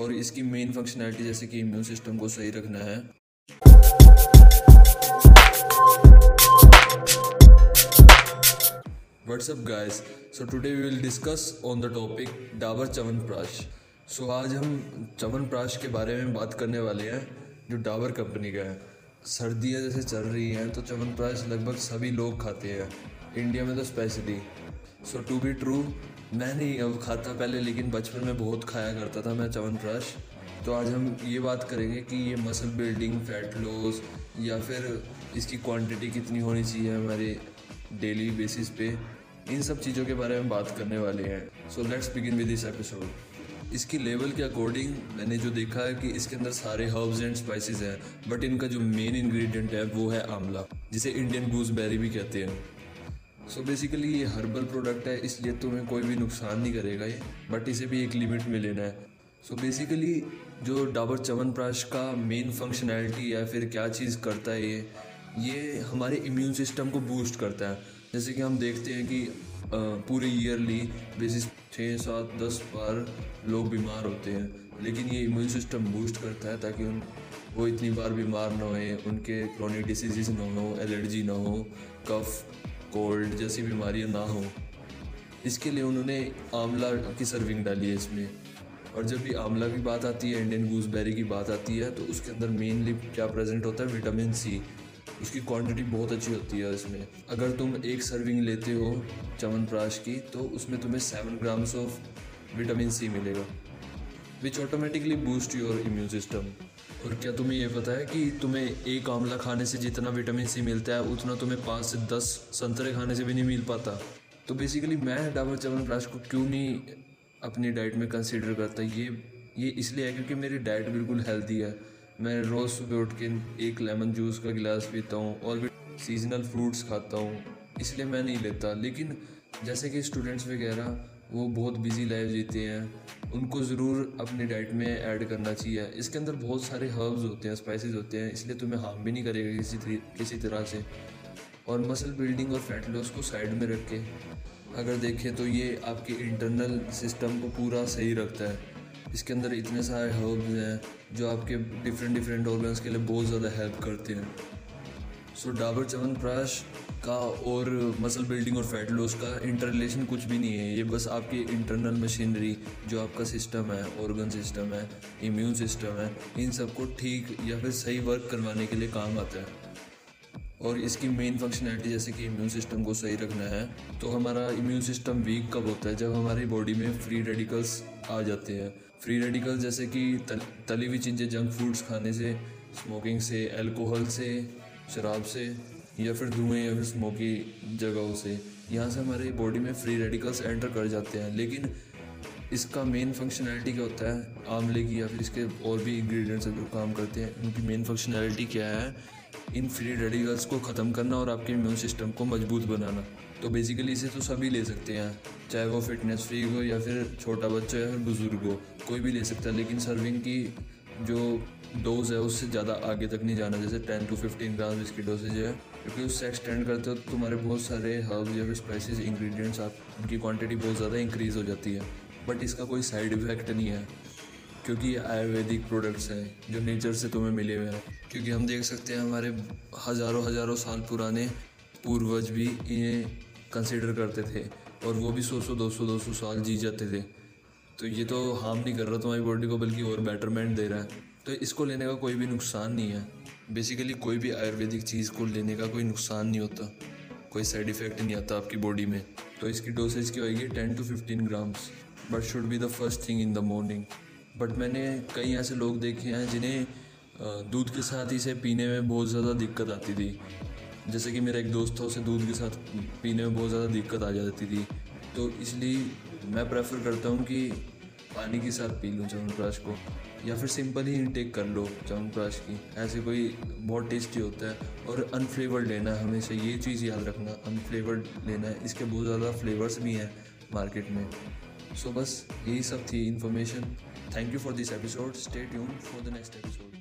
और इसकी main functionality जैसे कि इम्यून सिस्टम को सही रखना है। What's up guys so today we will discuss on the topic Dabur chyawanprash सो आज हम च्यवनप्राश के बारे में बात करने वाले हैं, जो डाबर कंपनी का है। सर्दियाँ जैसे चल रही हैं तो च्यवनप्राश लगभग सभी लोग खाते हैं। इंडिया में तो specially so to be true मैं नहीं अब खाता पहले, लेकिन बचपन में बहुत खाया करता था मैं च्यवनप्राश तो आज हम ये बात करेंगे कि ये मसल बिल्डिंग, फैट लॉस, या फिर इसकी क्वांटिटी कितनी होनी चाहिए हमारे डेली बेसिस पे, इन सब चीज़ों के बारे में बात करने वाले हैं। So let's begin with this episode इसकी लेवल के अकॉर्डिंग मैंने जो देखा है कि इसके अंदर सारे हर्ब्स एंड स्पाइसेस हैं बट इनका जो मेन इंग्रेडिएंट है वो है आंवला, जिसे इंडियन गूसबेरी भी कहते हैं। सो बेसिकली ये हर्बल प्रोडक्ट है, इसलिए तुम्हें कोई भी नुकसान नहीं करेगा ये बट इसे भी एक लिमिट में लेना है। सो so बेसिकली जो डाबर च्यवनप्राश का मेन फंक्शनैलिटी या फिर क्या चीज़ करता है ये ये हमारे इम्यून सिस्टम को बूस्ट करता है। जैसे कि हम देखते हैं कि पूरे ईयरली बेसिस छः, सात, दस बार लोग बीमार होते हैं, लेकिन ये इम्यून सिस्टम बूस्ट करता है ताकि उन, वो इतनी बार बीमार ना होए, उनके क्रोनिक डिसीज़ ना हो एलर्जी ना हो कफ कोल्ड जैसी बीमारियाँ ना हो। इसके लिए उन्होंने आंवला की सर्विंग डाली है इसमें। और जब भी आंवला की बात आती है इंडियन गूसबेरी की बात आती है तो उसके अंदर मेनली क्या प्रेजेंट होता है? विटामिन सी उसकी क्वांटिटी बहुत अच्छी होती है इसमें। अगर तुम एक सर्विंग लेते हो च्यवनप्राश की तो उसमें तुम्हें seven grams of vitamin C मिलेगा which automatically boost your immune system और क्या तुम्हें यह पता है कि तुम्हें एक आंवला खाने से जितना विटामिन सी मिलता है, उतना तुम्हें पाँच से दस संतरे खाने से भी नहीं मिल पाता। तो बेसिकली मैं डाबर चवन च्यवनप्राश को क्यों नहीं अपनी डाइट में कंसिडर करता? ये ये इसलिए है क्योंकि मेरी डाइट बिल्कुल हेल्दी है। मैं रोज़ सुबह उठ के एक लेमन जूस का गिलास पीता हूँ और भी सीजनल फ्रूट्स खाता हूँ, इसलिए मैं नहीं लेता। लेकिन जैसे कि स्टूडेंट्स वगैरह वो बहुत बिज़ी लाइफ जीते हैं। उनको ज़रूर अपनी डाइट में ऐड करना चाहिए। इसके अंदर बहुत सारे हर्ब्स होते हैं स्पाइसेस होते हैं, इसलिए तुम्हें हार्म भी नहीं करेगा किसी किसी तरह से। और मसल बिल्डिंग और फैट लॉस को साइड में रख के, अगर देखें तो ये आपके इंटरनल सिस्टम को पूरा सही रखता है। इसके अंदर इतने सारे हर्ब्स हैं, जो आपके डिफरेंट डिफरेंट ऑर्गन्स के लिए बहुत ज़्यादा हेल्प करते हैं। सो डाबर च्यवनप्राश का और मसल बिल्डिंग और फैट लॉस का इंटर रिलेशन कुछ भी नहीं है। ये बस आपकी इंटरनल मशीनरी जो आपका सिस्टम है ऑर्गन सिस्टम है इम्यून सिस्टम है इन सबको ठीक या फिर सही वर्क करवाने के लिए काम आता है। और इसकी मेन फंक्शनैलिटी जैसे कि इम्यून सिस्टम को सही रखना है तो हमारा इम्यून सिस्टम वीक कब होता है? जब हमारी बॉडी में फ्री रेडिकल्स आ जाते हैं। फ्री रेडिकल्स जैसे कि तल, तली हुई चीज़ें जंक फूड्स खाने से स्मोकिंग से अल्कोहल से शराब से या फिर धुएँ या फिर स्मोकी जगहों से। यहाँ से हमारी बॉडी में फ्री रेडिकल्स एंटर कर जाते हैं। लेकिन इसका मेन फंक्शनैलिटी क्या होता है? आमले की या फिर इसके और भी इंग्रेडिएंट्स जो काम करते हैं, उनकी मेन फंक्शनैलिटी क्या है? इन फ्री रेडिकल्स को ख़त्म करना और आपके इम्यून सिस्टम को मज़बूत बनाना। तो बेसिकली इसे तो सभी ले सकते हैं। चाहे वो फिटनेस फ्री हो या फिर छोटा बच्चा या फिर बुज़ुर्ग हो, कोई भी ले सकता है। लेकिन सर्विंग की जो डोज है, उससे ज़्यादा आगे तक नहीं जाना। जैसे टेन टू फिफ्टीन ग्राम इसकी डोजेज है, क्योंकि उससे एक्सटेंड करते हो तो तुम्हारे बहुत सारे हर्ब या फिर स्पाइसेस इंग्रेडिएंट्स आप, उनकी क्वांटिटी बहुत ज़्यादा इंक्रीज़ हो जाती है। बट इसका कोई साइड इफ़ेक्ट नहीं है, क्योंकि ये आयुर्वेदिक प्रोडक्ट्स हैं, जो नेचर से तुम्हें मिले हुए हैं। क्योंकि हम देख सकते हैं, हमारे हज़ारों हज़ारों साल पुराने पूर्वज भी इन्हें कंसिडर करते थे, और वो भी सौ सौ, दो सौ दो सौ साल जी जाते थे। तो ये तो हार्म नहीं कर रहा तुम्हारी बॉडी को, बल्कि और बेटरमेंट दे रहा है। तो इसको लेने का कोई भी नुकसान नहीं है। बेसिकली कोई भी आयुर्वेदिक चीज़ को लेने का कोई नुकसान नहीं होता। कोई साइड इफ़ेक्ट नहीं आता आपकी बॉडी में। तो इसकी डोसेज की होगी ten to fifteen grams but should be the first thing in the morning but मैंने कई ऐसे लोग देखे हैं जिन्हें दूध के साथ ही से पीने में बहुत ज़्यादा दिक्कत आती थी। जैसे कि मेरा एक दोस्त था, उसे दूध के साथ पीने में बहुत ज़्यादा दिक्कत आ जाती थी। तो इसलिए मैं प्रेफर करता हूँ कि पानी के साथ पी लूँ च्यवनप्राश को, या फिर सिंपल ही इनटेक कर लो च्यवनप्राश की। ऐसे कोई बहुत टेस्टी होता है और अनफ्लेवर्ड लेना है, हमेशा ये चीज़ याद रखना अनफ्लेवर्ड लेना है। इसके बहुत ज़्यादा फ्लेवर्स भी हैं मार्केट में। सो so बस यही सब थी information thank you for this episode Stay tuned for the next episode.